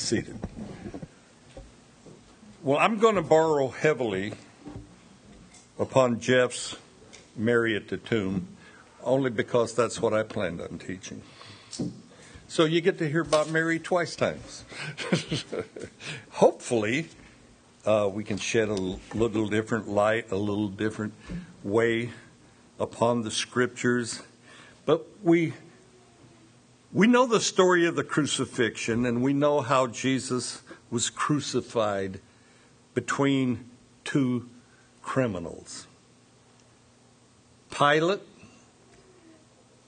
seated. Well, I'm going to borrow heavily upon Jeff's Mary at the tomb, only because that's what I planned on teaching. So you get to hear about Mary twice times. Hopefully, uh, we can shed a little different light, a little different way upon the scriptures. But we we know the story of the crucifixion, and we know how Jesus was crucified between two criminals. Pilate,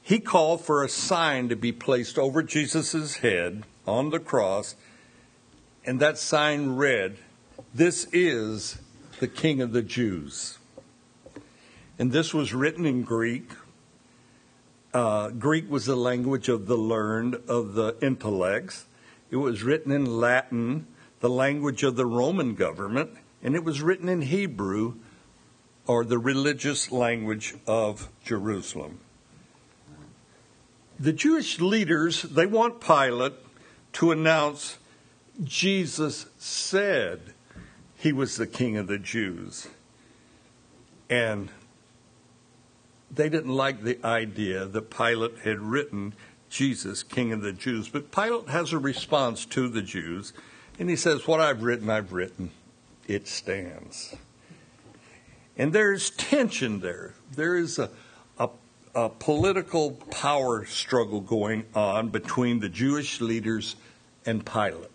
he called for a sign to be placed over Jesus' head on the cross, and that sign read, This is the King of the Jews. And this was written in Greek uh, Greek was the language of the learned, of the intellects. It was written in Latin, the language of the Roman government, and it was written in Hebrew, or the religious language of Jerusalem. The Jewish leaders, they want Pilate to announce Jesus said he was the king of the Jews. And they didn't like the idea that Pilate had written Jesus, King of the Jews. But Pilate has a response to the Jews, and he says, What I've written, I've written. It stands. And there's tension there. There is a, a, a political power struggle going on between the Jewish leaders and Pilate.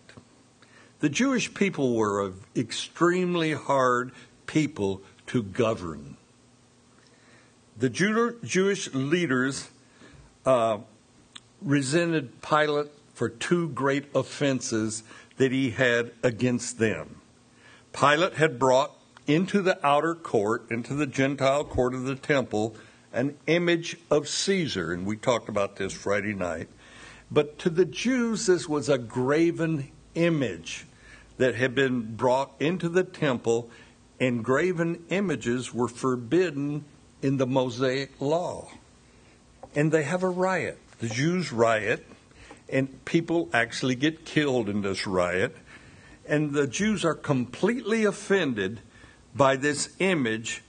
The Jewish people were an extremely hard people to govern the Jew- Jewish leaders uh, resented Pilate for two great offenses that he had against them. Pilate had brought into the outer court, into the Gentile court of the temple, an image of Caesar, and we talked about this Friday night. But to the Jews, this was a graven image that had been brought into the temple, and graven images were forbidden in the Mosaic law. And they have a riot. The Jews riot, and people actually get killed in this riot. And the Jews are completely offended by this image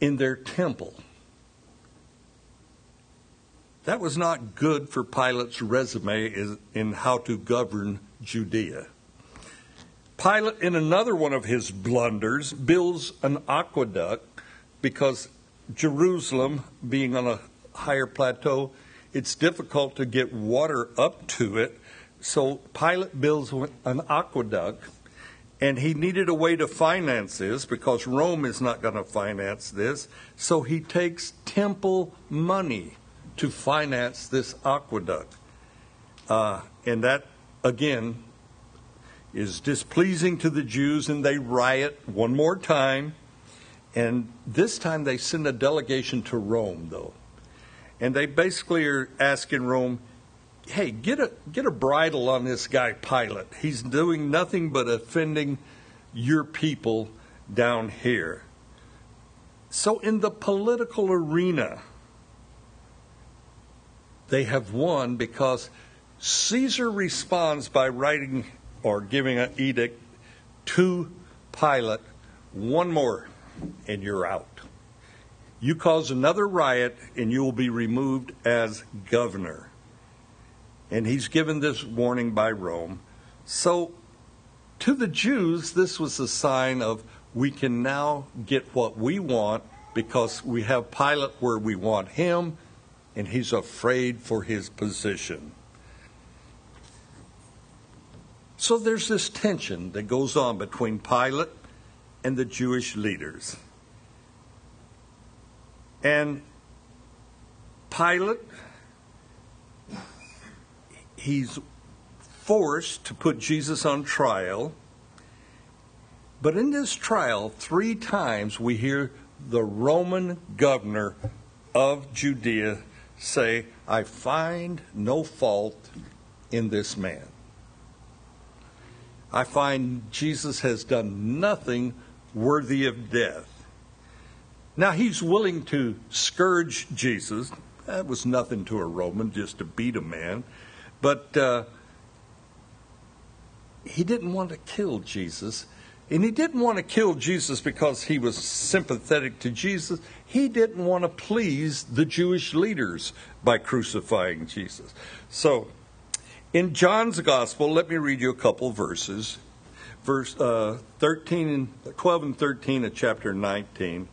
in their temple. That was not good for Pilate's resume in how to govern Judea. Pilate, in another one of his blunders, builds an aqueduct because Jerusalem being on a higher plateau, it's difficult to get water up to it. So Pilate builds an aqueduct, and he needed a way to finance this because Rome is not going to finance this. So he takes temple money to finance this aqueduct. Uh, and that, again, is displeasing to the Jews, and they riot one more time. And this time they send a delegation to Rome, though. And they basically are asking Rome, hey, get a, get a bridle on this guy, Pilate. He's doing nothing but offending your people down here. So, in the political arena, they have won because Caesar responds by writing or giving an edict to Pilate one more and you're out. You cause another riot and you will be removed as governor. And he's given this warning by Rome. So, to the Jews, this was a sign of we can now get what we want because we have Pilate where we want him, and he's afraid for his position. So there's this tension that goes on between Pilate and the Jewish leaders. And Pilate, he's forced to put Jesus on trial. But in this trial, three times we hear the Roman governor of Judea say, I find no fault in this man. I find Jesus has done nothing worthy of death. Now, he's willing to scourge Jesus. That was nothing to a Roman, just to beat a man. But uh, he didn't want to kill Jesus. And he didn't want to kill Jesus because he was sympathetic to Jesus. He didn't want to please the Jewish leaders by crucifying Jesus. So, in John's Gospel, let me read you a couple verses. Verse uh, 13, 12 and 13 of chapter 19.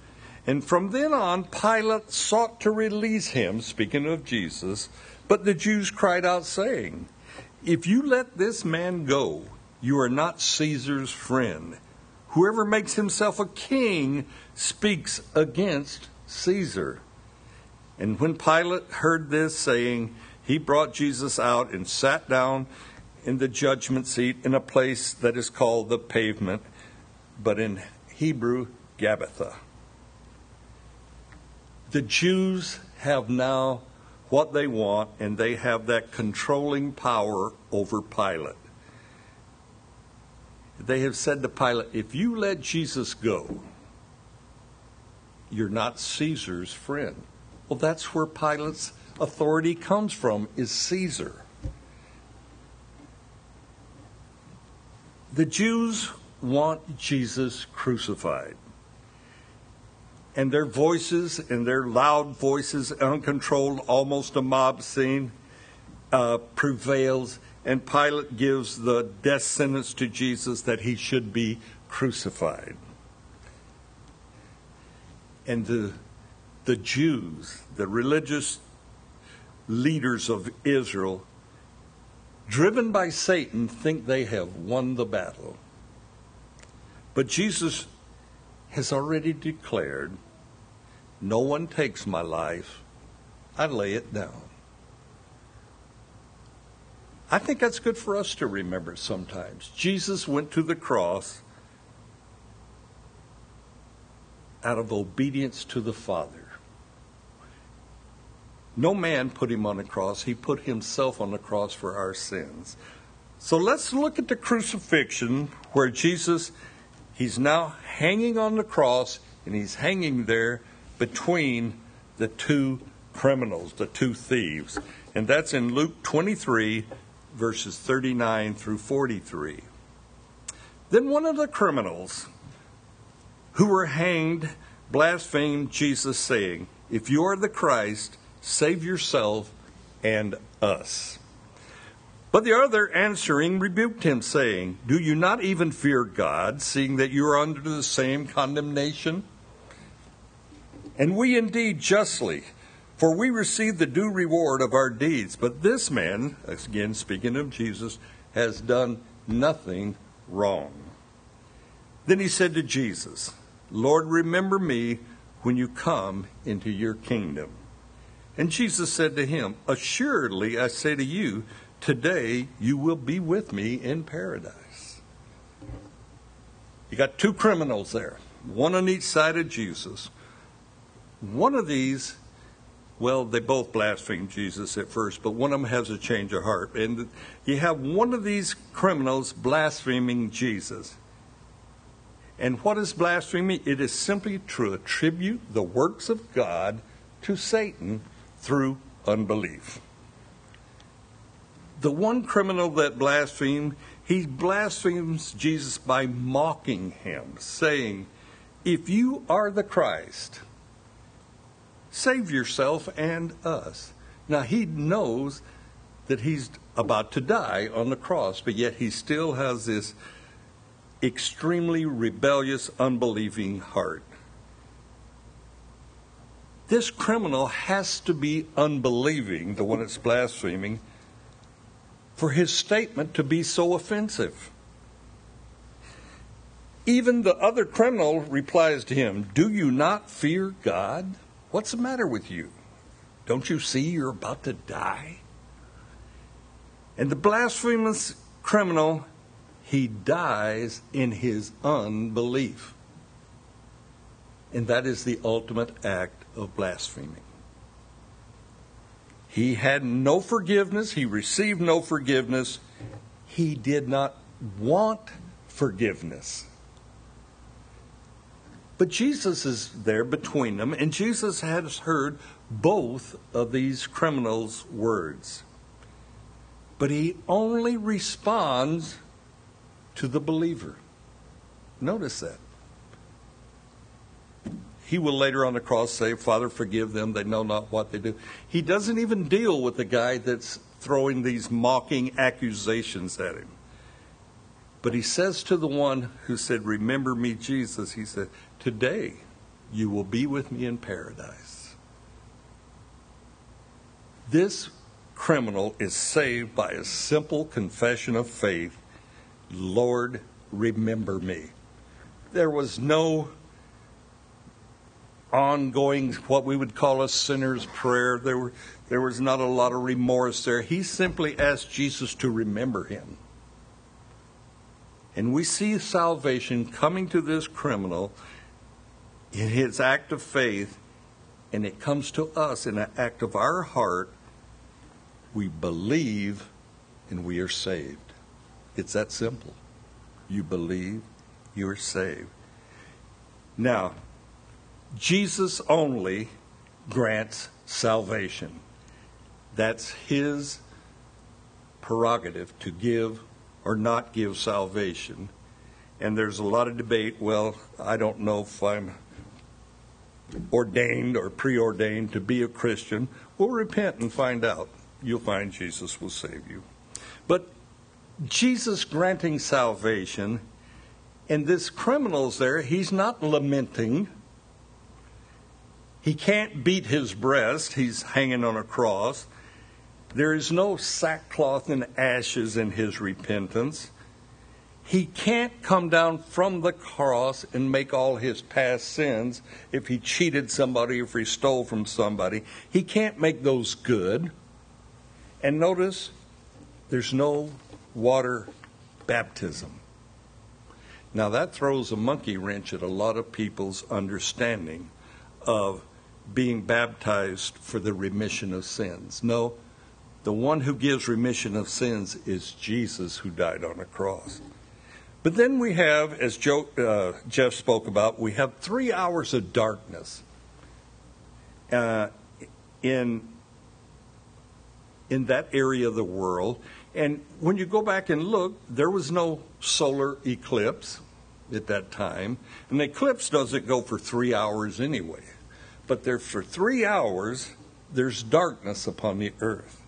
And from then on, Pilate sought to release him, speaking of Jesus, but the Jews cried out, saying, If you let this man go, you are not Caesar's friend. Whoever makes himself a king speaks against Caesar. And when Pilate heard this saying, he brought Jesus out and sat down in the judgment seat in a place that is called the pavement, but in Hebrew, Gabbatha. The Jews have now what they want, and they have that controlling power over Pilate. They have said to Pilate, if you let Jesus go, you're not Caesar's friend. Well, that's where Pilate's authority comes from, is Caesar. The Jews want Jesus crucified. And their voices and their loud voices, uncontrolled, almost a mob scene, uh, prevails and Pilate gives the death sentence to Jesus that he should be crucified. And the, the Jews, the religious leaders of Israel, driven by Satan, think they have won the battle. But Jesus has already declared no one takes my life, I lay it down. I think that's good for us to remember sometimes. Jesus went to the cross out of obedience to the Father. No man put him on the cross, he put himself on the cross for our sins. So let's look at the crucifixion where Jesus, he's now hanging on the cross and he's hanging there between the two criminals, the two thieves. And that's in Luke 23, verses 39 through 43. Then one of the criminals who were hanged blasphemed Jesus, saying, If you are the Christ, save yourself and us. But the other answering rebuked him, saying, Do you not even fear God, seeing that you are under the same condemnation? And we indeed justly for we receive the due reward of our deeds. But this man, again speaking of Jesus, has done nothing wrong. Then he said to Jesus, Lord, remember me when you come into your kingdom. And Jesus said to him, Assuredly, I say to you, today you will be with me in paradise. You got two criminals there, one on each side of Jesus. One of these well, they both blaspheme Jesus at first, but one of them has a change of heart. And you have one of these criminals blaspheming Jesus. And what is blasphemy? It is simply to attribute the works of God to Satan through unbelief. The one criminal that blasphemed, he blasphemes Jesus by mocking him, saying, If you are the Christ, Save yourself and us. Now, he knows that he's about to die on the cross, but yet he still has this extremely rebellious, unbelieving heart. This criminal has to be unbelieving, the one that's blaspheming, for his statement to be so offensive. Even the other criminal replies to him, Do you not fear God? What's the matter with you? Don't you see you're about to die? And the blasphemous criminal, he dies in his unbelief. And that is the ultimate act of blaspheming. He had no forgiveness, he received no forgiveness, he did not want forgiveness. But Jesus is there between them, and Jesus has heard both of these criminals' words. But he only responds to the believer. Notice that. He will later on the cross say, Father, forgive them. They know not what they do. He doesn't even deal with the guy that's throwing these mocking accusations at him. But he says to the one who said, Remember me, Jesus, he said, Today you will be with me in paradise. This criminal is saved by a simple confession of faith Lord, remember me. There was no ongoing, what we would call a sinner's prayer. There, were, there was not a lot of remorse there. He simply asked Jesus to remember him. And we see salvation coming to this criminal in his act of faith, and it comes to us in an act of our heart. We believe and we are saved. It's that simple. You believe, you are saved. Now, Jesus only grants salvation. That's his prerogative to give or not give salvation. And there's a lot of debate. Well, I don't know if I'm ordained or preordained to be a Christian. We'll repent and find out. You'll find Jesus will save you. But Jesus granting salvation, and this criminal's there, he's not lamenting. He can't beat his breast, he's hanging on a cross. There is no sackcloth and ashes in his repentance. He can't come down from the cross and make all his past sins if he cheated somebody, if he stole from somebody. He can't make those good. And notice, there's no water baptism. Now, that throws a monkey wrench at a lot of people's understanding of being baptized for the remission of sins. No, the one who gives remission of sins is Jesus who died on a cross. But then we have, as Joe, uh, Jeff spoke about, we have three hours of darkness uh, in in that area of the world, and when you go back and look, there was no solar eclipse at that time. An eclipse doesn't go for three hours anyway. But there, for three hours, there's darkness upon the earth.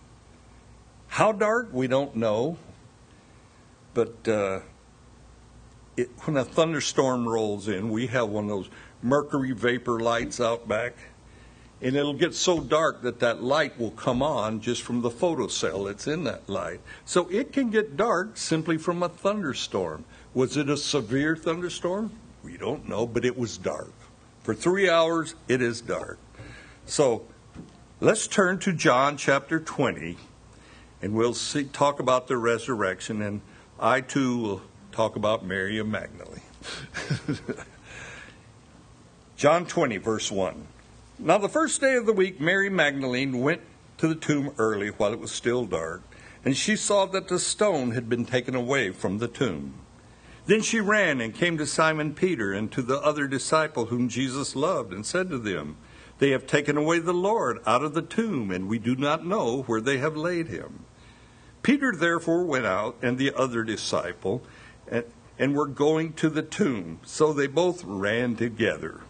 How dark, we don't know. But uh, it, when a thunderstorm rolls in, we have one of those mercury vapor lights out back and it'll get so dark that that light will come on just from the photocell that's in that light. So it can get dark simply from a thunderstorm. Was it a severe thunderstorm? We don't know, but it was dark. For three hours, it is dark. So let's turn to John chapter 20, and we'll see, talk about the resurrection, and I too will talk about Mary of Magdalene. John 20, verse 1. Now, the first day of the week, Mary Magdalene went to the tomb early while it was still dark, and she saw that the stone had been taken away from the tomb. Then she ran and came to Simon Peter and to the other disciple whom Jesus loved, and said to them, They have taken away the Lord out of the tomb, and we do not know where they have laid him. Peter therefore went out, and the other disciple, and, and were going to the tomb. So they both ran together.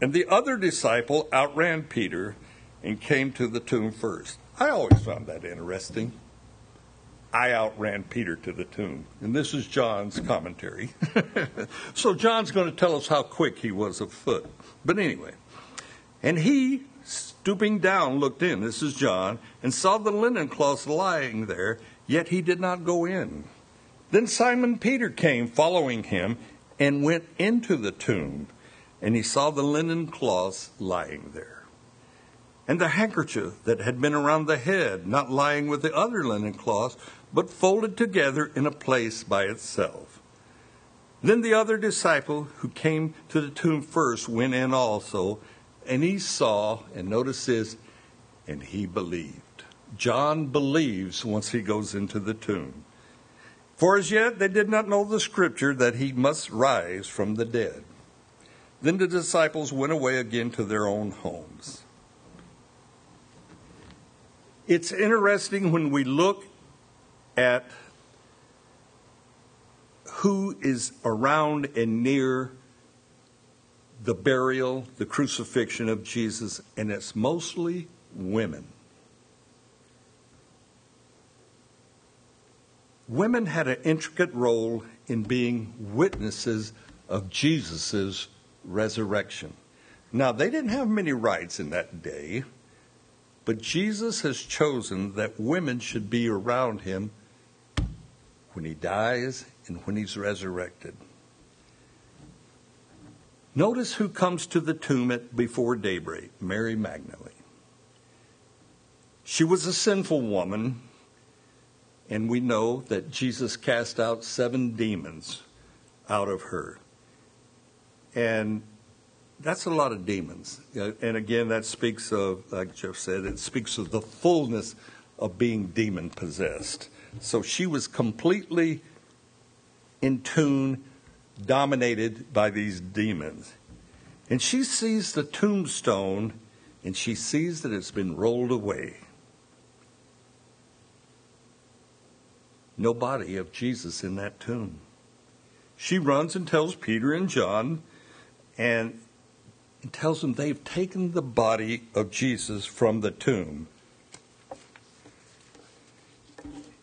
And the other disciple outran Peter and came to the tomb first. I always found that interesting. I outran Peter to the tomb. And this is John's commentary. so John's going to tell us how quick he was of foot. But anyway, and he, stooping down, looked in, this is John, and saw the linen cloths lying there, yet he did not go in. Then Simon Peter came following him and went into the tomb and he saw the linen cloths lying there, and the handkerchief that had been around the head, not lying with the other linen cloths, but folded together in a place by itself. Then the other disciple who came to the tomb first went in also, and he saw, and notice this, and he believed. John believes once he goes into the tomb. For as yet they did not know the scripture that he must rise from the dead. Then the disciples went away again to their own homes. It's interesting when we look at who is around and near the burial, the crucifixion of Jesus, and it's mostly women. Women had an intricate role in being witnesses of Jesus' resurrection. Now, they didn't have many rights in that day, but Jesus has chosen that women should be around him when he dies and when he's resurrected. Notice who comes to the tomb at before daybreak Mary Magdalene. She was a sinful woman, and we know that Jesus cast out seven demons out of her. And that's a lot of demons. Uh, and again, that speaks of, like Jeff said, it speaks of the fullness of being demon possessed. So she was completely in tune, dominated by these demons. And she sees the tombstone and she sees that it's been rolled away. No body of Jesus in that tomb. She runs and tells Peter and John and tells them they've taken the body of Jesus from the tomb.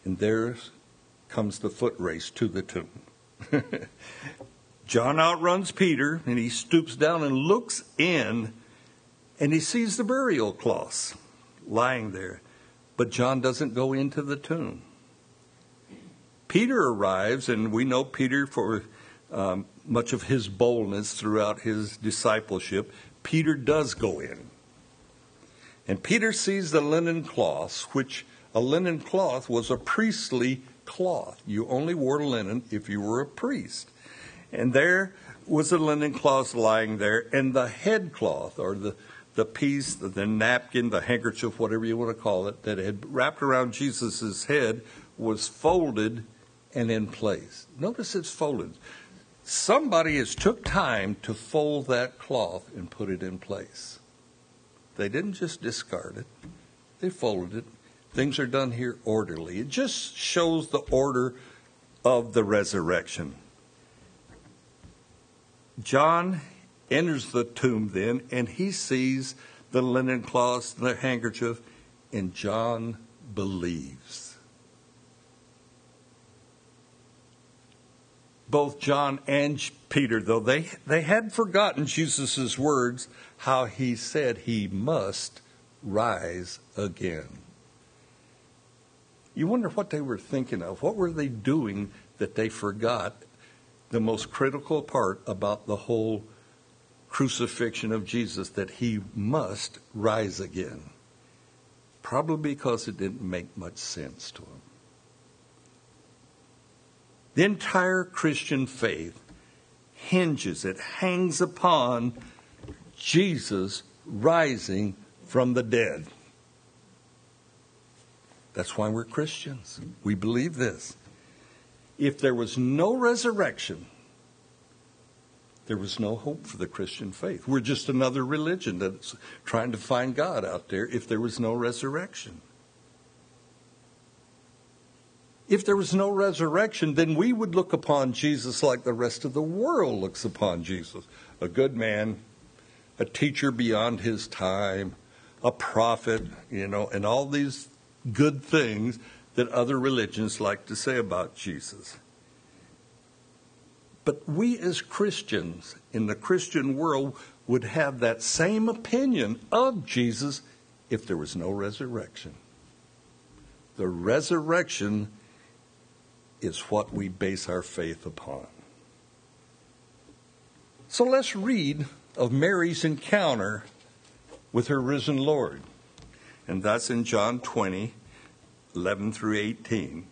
And there comes the foot race to the tomb. John outruns Peter and he stoops down and looks in and he sees the burial cloths lying there. But John doesn't go into the tomb. Peter arrives, and we know Peter for um, much of his boldness throughout his discipleship. Peter does go in. And Peter sees the linen cloths, which a linen cloth was a priestly cloth. You only wore linen if you were a priest. And there was a linen cloth lying there, and the head cloth, or the, the piece, the, the napkin, the handkerchief, whatever you want to call it, that had wrapped around Jesus' head was folded and in place. Notice it's folded. Somebody has took time to fold that cloth and put it in place. They didn't just discard it. They folded it. Things are done here orderly. It just shows the order of the resurrection. John enters the tomb then, and he sees the linen cloths, the handkerchief, and John believes. Both John and Peter, though, they, they had forgotten Jesus' words, how he said he must rise again. You wonder what they were thinking of. What were they doing that they forgot the most critical part about the whole crucifixion of Jesus that he must rise again. Probably because it didn't make much sense to them. The entire Christian faith hinges, it hangs upon Jesus rising from the dead. That's why we're Christians. We believe this if there was no resurrection, there was no hope for the Christian faith. We're just another religion that's trying to find God out there if there was no resurrection. If there was no resurrection, then we would look upon Jesus like the rest of the world looks upon Jesus a good man, a teacher beyond his time, a prophet, you know, and all these good things that other religions like to say about Jesus. But we as Christians in the Christian world would have that same opinion of Jesus if there was no resurrection. The resurrection is what we base our faith upon. So let's read of Mary's encounter with her risen Lord. And that's in John 20, 11 through 18.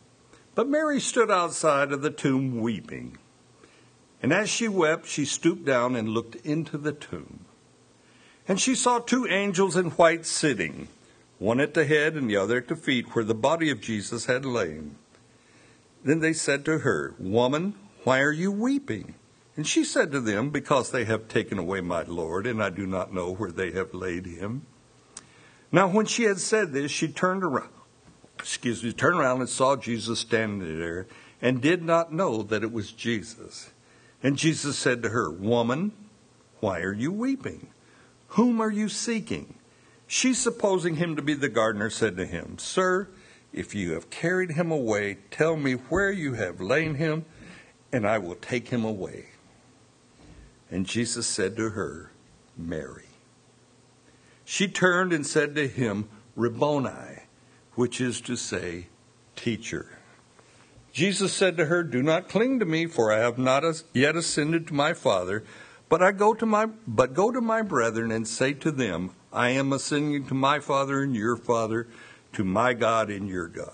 But Mary stood outside of the tomb weeping. And as she wept, she stooped down and looked into the tomb. And she saw two angels in white sitting, one at the head and the other at the feet, where the body of Jesus had lain. Then they said to her, Woman, why are you weeping? And she said to them, Because they have taken away my Lord, and I do not know where they have laid him. Now, when she had said this, she turned around excuse me, turned around and saw Jesus standing there and did not know that it was Jesus. And Jesus said to her, Woman, why are you weeping? Whom are you seeking? She, supposing him to be the gardener, said to him, Sir, if you have carried him away, tell me where you have lain him, and I will take him away. And Jesus said to her, Mary. She turned and said to him, Rabboni, which is to say, Teacher. Jesus said to her, Do not cling to me, for I have not yet ascended to my Father, but I go to my but go to my brethren and say to them, I am ascending to my Father and your Father, to my God and your God.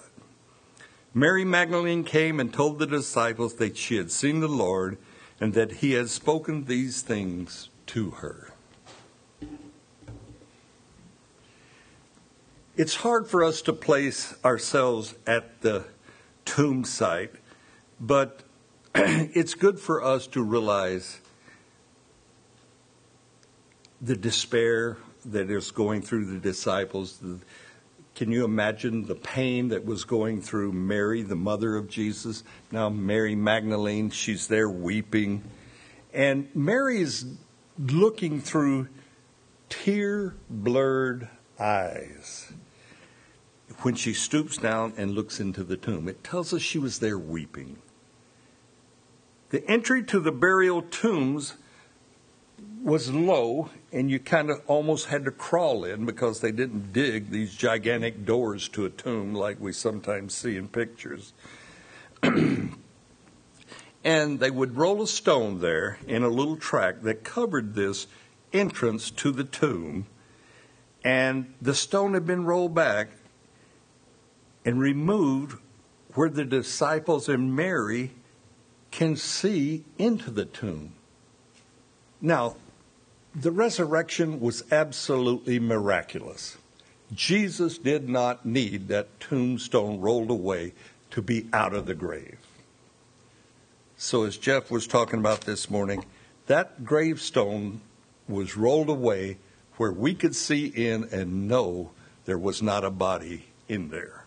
Mary Magdalene came and told the disciples that she had seen the Lord and that he had spoken these things to her. It's hard for us to place ourselves at the tomb site, but it's good for us to realize the despair that is going through the disciples. Can you imagine the pain that was going through Mary, the mother of Jesus? Now, Mary Magdalene, she's there weeping. And Mary is looking through tear blurred eyes when she stoops down and looks into the tomb. It tells us she was there weeping. The entry to the burial tombs was low, and you kind of almost had to crawl in because they didn't dig these gigantic doors to a tomb like we sometimes see in pictures. and they would roll a stone there in a little track that covered this entrance to the tomb. And the stone had been rolled back and removed where the disciples and Mary can see into the tomb. Now, the resurrection was absolutely miraculous. Jesus did not need that tombstone rolled away to be out of the grave. So, as Jeff was talking about this morning, that gravestone was rolled away where we could see in and know there was not a body in there.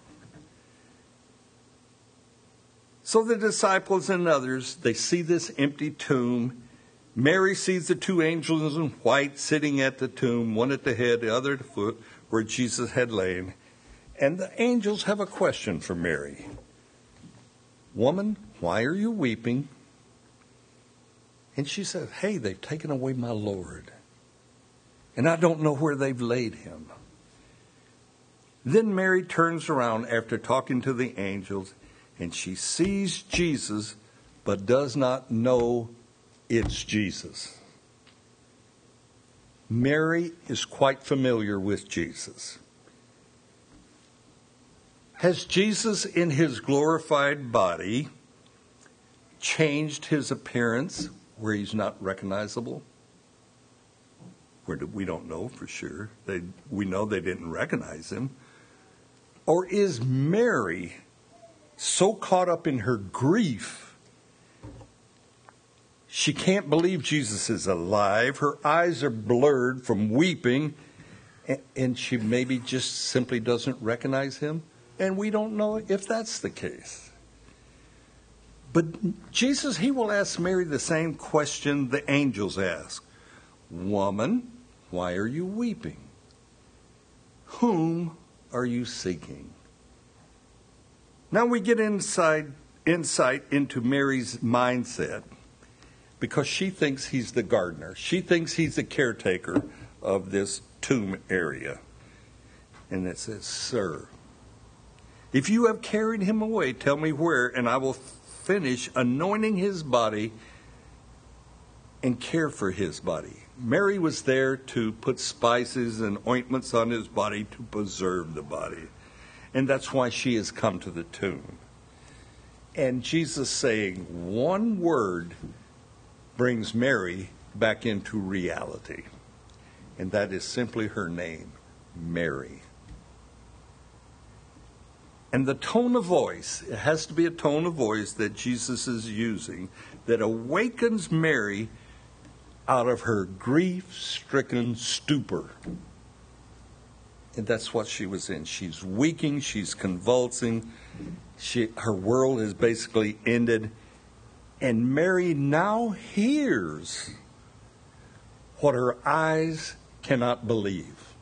So the disciples and others, they see this empty tomb Mary sees the two angels in white sitting at the tomb, one at the head, the other at the foot, where Jesus had lain. And the angels have a question for Mary Woman, why are you weeping? And she says, Hey, they've taken away my Lord, and I don't know where they've laid him. Then Mary turns around after talking to the angels, and she sees Jesus, but does not know it's Jesus. Mary is quite familiar with Jesus. Has Jesus, in his glorified body, changed his appearance where he's not recognizable? Where do, we don't know for sure. They, we know they didn't recognize him. Or is Mary so caught up in her grief she can't believe Jesus is alive. Her eyes are blurred from weeping, and she maybe just simply doesn't recognize him. And we don't know if that's the case. But Jesus, he will ask Mary the same question the angels ask Woman, why are you weeping? Whom are you seeking? Now we get inside insight into Mary's mindset because she thinks he's the gardener. She thinks he's the caretaker of this tomb area. And it says, Sir, if you have carried him away, tell me where, and I will finish anointing his body and care for his body. Mary was there to put spices and ointments on his body to preserve the body. And that's why she has come to the tomb. And Jesus saying one word brings Mary back into reality. And that is simply her name, Mary. And the tone of voice, it has to be a tone of voice that Jesus is using that awakens Mary out of her grief stricken stupor. And that's what she was in. She's weakening, she's convulsing. She, her world is basically ended. And Mary now hears what her eyes cannot believe.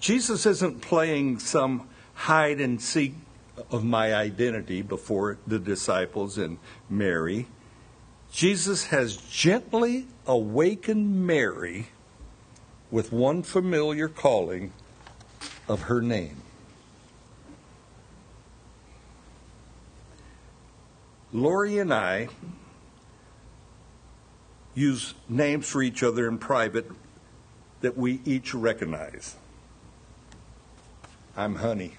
Jesus isn't playing some hide and seek of my identity before the disciples and Mary. Jesus has gently awakened Mary with one familiar calling of her name. Lori and I use names for each other in private that we each recognize. I'm Honey.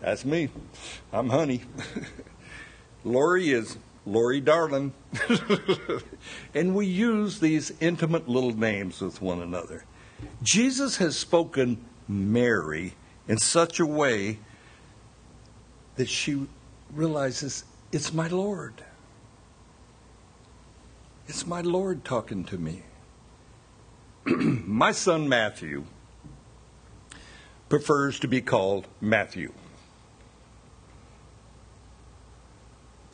That's me. I'm Honey. Lori is Lori Darling. and we use these intimate little names with one another. Jesus has spoken Mary in such a way that she realizes it's my Lord. It's my Lord talking to me. my son Matthew prefers to be called Matthew.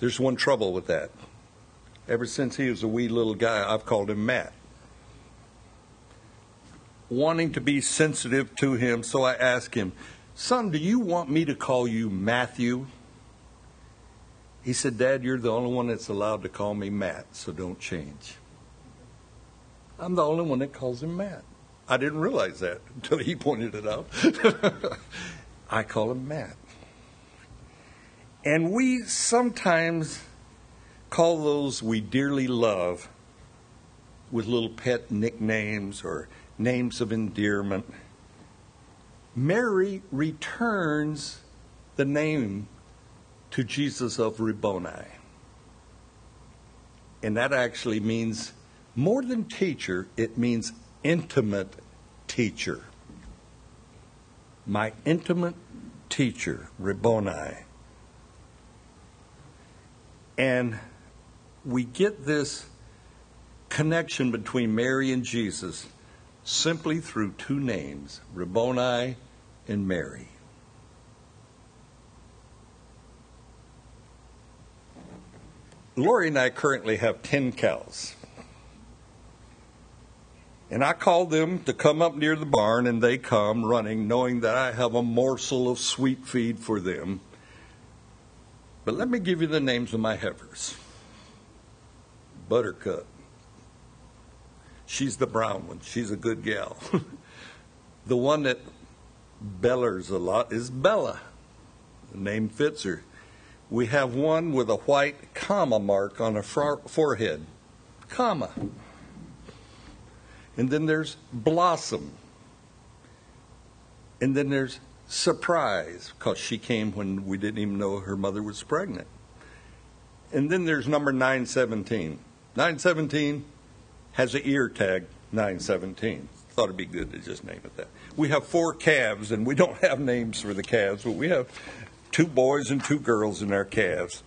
There's one trouble with that. Ever since he was a wee little guy, I've called him Matt. Wanting to be sensitive to him, so I asked him, Son, do you want me to call you Matthew? He said, Dad, you're the only one that's allowed to call me Matt, so don't change. I'm the only one that calls him Matt. I didn't realize that until he pointed it out. I call him Matt. And we sometimes call those we dearly love with little pet nicknames or names of endearment. Mary returns the name to Jesus of Rabboni. And that actually means more than teacher, it means intimate teacher. My intimate teacher, Rabboni. And we get this connection between Mary and Jesus simply through two names, Rabboni and Mary. Lori and I currently have 10 cows. And I call them to come up near the barn, and they come running, knowing that I have a morsel of sweet feed for them. But let me give you the names of my heifers Buttercup. She's the brown one. She's a good gal. the one that bellers a lot is Bella. The name fits her. We have one with a white comma mark on her forehead. Comma. And then there's Blossom. And then there's Surprise, because she came when we didn't even know her mother was pregnant. And then there's number 917. 917 has an ear tag 917. Thought it'd be good to just name it that. We have four calves, and we don't have names for the calves, but we have two boys and two girls in our calves.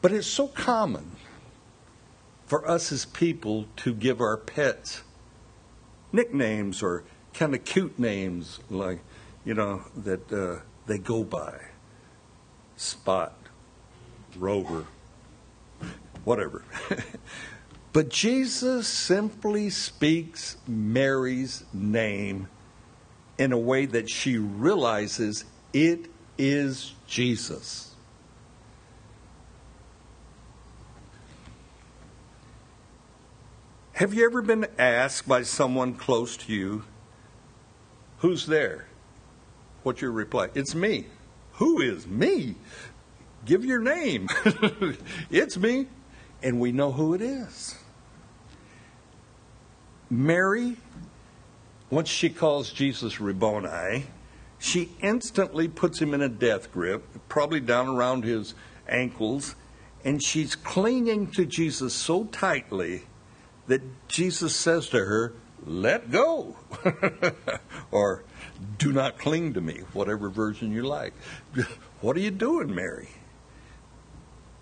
But it's so common for us as people to give our pets nicknames or kind of cute names like, you know, that uh, they go by. Spot, Rover, whatever. but Jesus simply speaks Mary's name in a way that she realizes it is Jesus. Have you ever been asked by someone close to you, Who's there? What's your reply? It's me. Who is me? Give your name. it's me. And we know who it is. Mary, once she calls Jesus Rabboni, she instantly puts him in a death grip, probably down around his ankles, and she's clinging to Jesus so tightly that Jesus says to her, Let go, or do not cling to me, whatever version you like. What are you doing, Mary?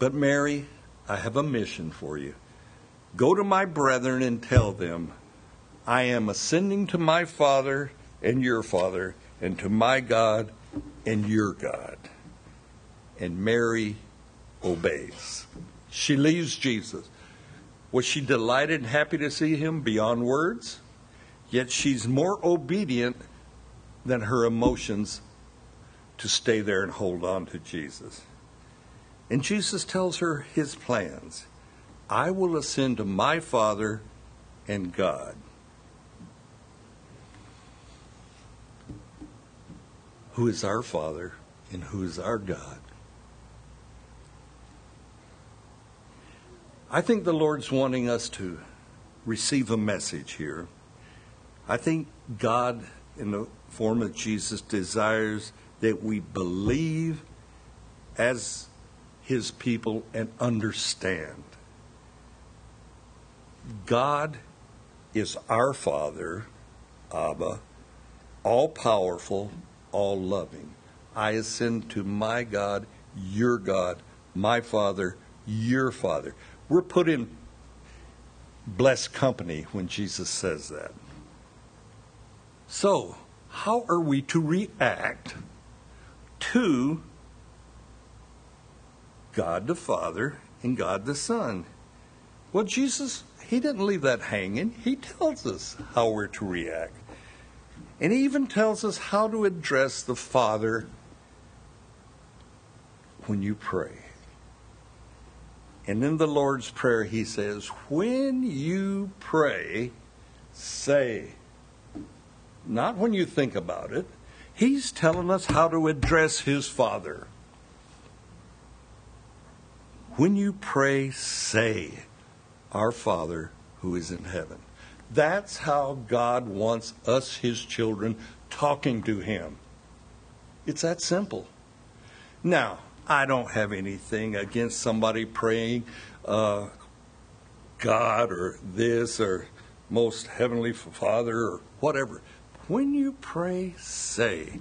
But, Mary, I have a mission for you. Go to my brethren and tell them, I am ascending to my Father and your Father, and to my God and your God. And Mary obeys. She leaves Jesus. Was she delighted and happy to see him beyond words? Yet she's more obedient than her emotions to stay there and hold on to Jesus. And Jesus tells her his plans I will ascend to my Father and God. Who is our Father and who is our God? I think the Lord's wanting us to receive a message here. I think God, in the form of Jesus, desires that we believe as his people and understand. God is our Father, Abba, all powerful, all loving. I ascend to my God, your God, my Father, your Father. We're put in blessed company when Jesus says that. So, how are we to react to God the Father and God the Son? Well, Jesus, he didn't leave that hanging. He tells us how we're to react. And he even tells us how to address the Father when you pray. And in the Lord's Prayer, he says, When you pray, say. Not when you think about it. He's telling us how to address his Father. When you pray, say, Our Father who is in heaven. That's how God wants us, his children, talking to him. It's that simple. Now, I don't have anything against somebody praying uh, God or this or most heavenly Father or whatever. When you pray, say,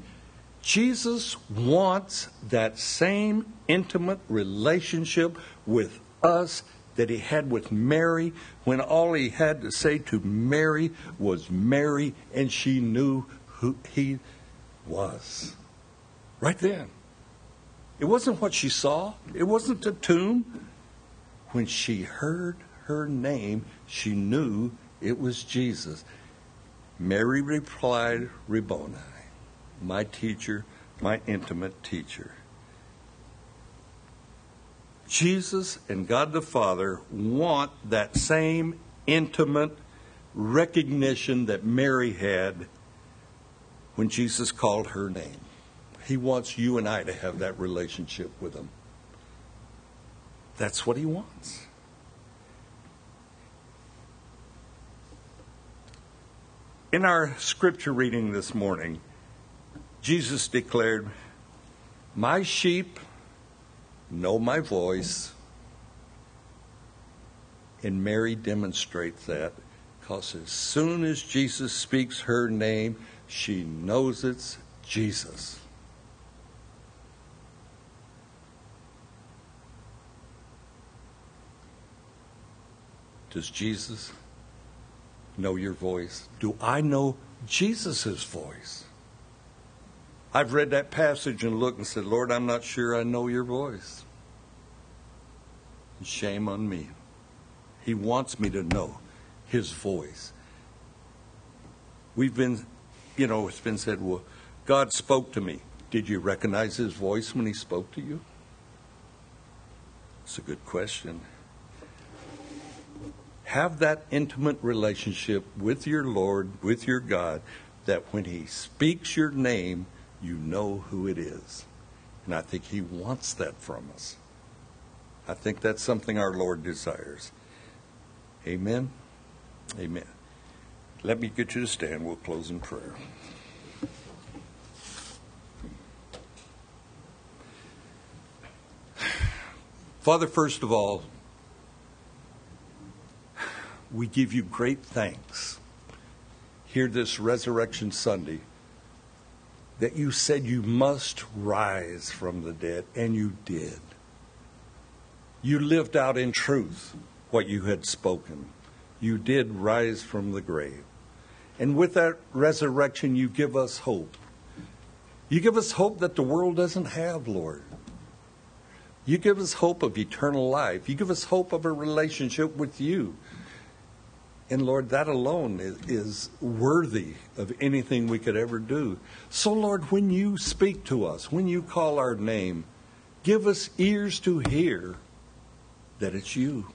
Jesus wants that same intimate relationship with us that he had with Mary when all he had to say to Mary was Mary and she knew who he was. Right then. It wasn't what she saw, it wasn't the tomb. When she heard her name, she knew it was Jesus. Mary replied, Rabboni, my teacher, my intimate teacher. Jesus and God the Father want that same intimate recognition that Mary had when Jesus called her name. He wants you and I to have that relationship with Him. That's what He wants. In our scripture reading this morning, Jesus declared, My sheep know my voice. And Mary demonstrates that because as soon as Jesus speaks her name, she knows it's Jesus. Does Jesus know your voice? Do I know Jesus' voice? I've read that passage and looked and said, Lord, I'm not sure I know your voice. Shame on me. He wants me to know his voice. We've been, you know, it's been said, well, God spoke to me. Did you recognize his voice when he spoke to you? It's a good question. Have that intimate relationship with your Lord, with your God, that when he speaks your name, you know who it is. And I think He wants that from us. I think that's something our Lord desires. Amen. Amen. Let me get you to stand. We'll close in prayer. Father, first of all, we give you great thanks here this Resurrection Sunday that you said you must rise from the dead, and you did. You lived out in truth what you had spoken. You did rise from the grave. And with that resurrection, you give us hope. You give us hope that the world doesn't have, Lord. You give us hope of eternal life. You give us hope of a relationship with you. And Lord, that alone is, worthy of anything we could ever do. So, Lord, when you speak to us, when you call our name, give us ears to hear that it's you.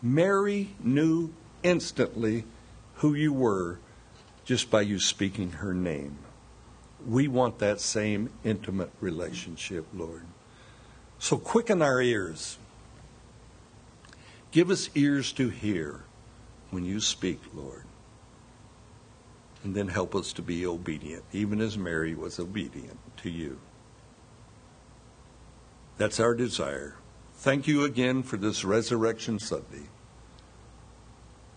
Mary knew instantly who you were just by you speaking her name. We want that same intimate relationship, Lord. So quicken our ears. Give us ears to hear when you speak, Lord. And then help us to be obedient, even as Mary was obedient to you. That's our desire. Thank you again for this Resurrection Sunday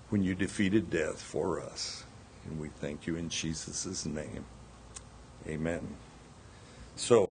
when you defeated death for us. And we thank you in Jesus' name. Amen. So,